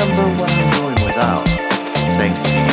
remember what I'm doing without, thanks to you.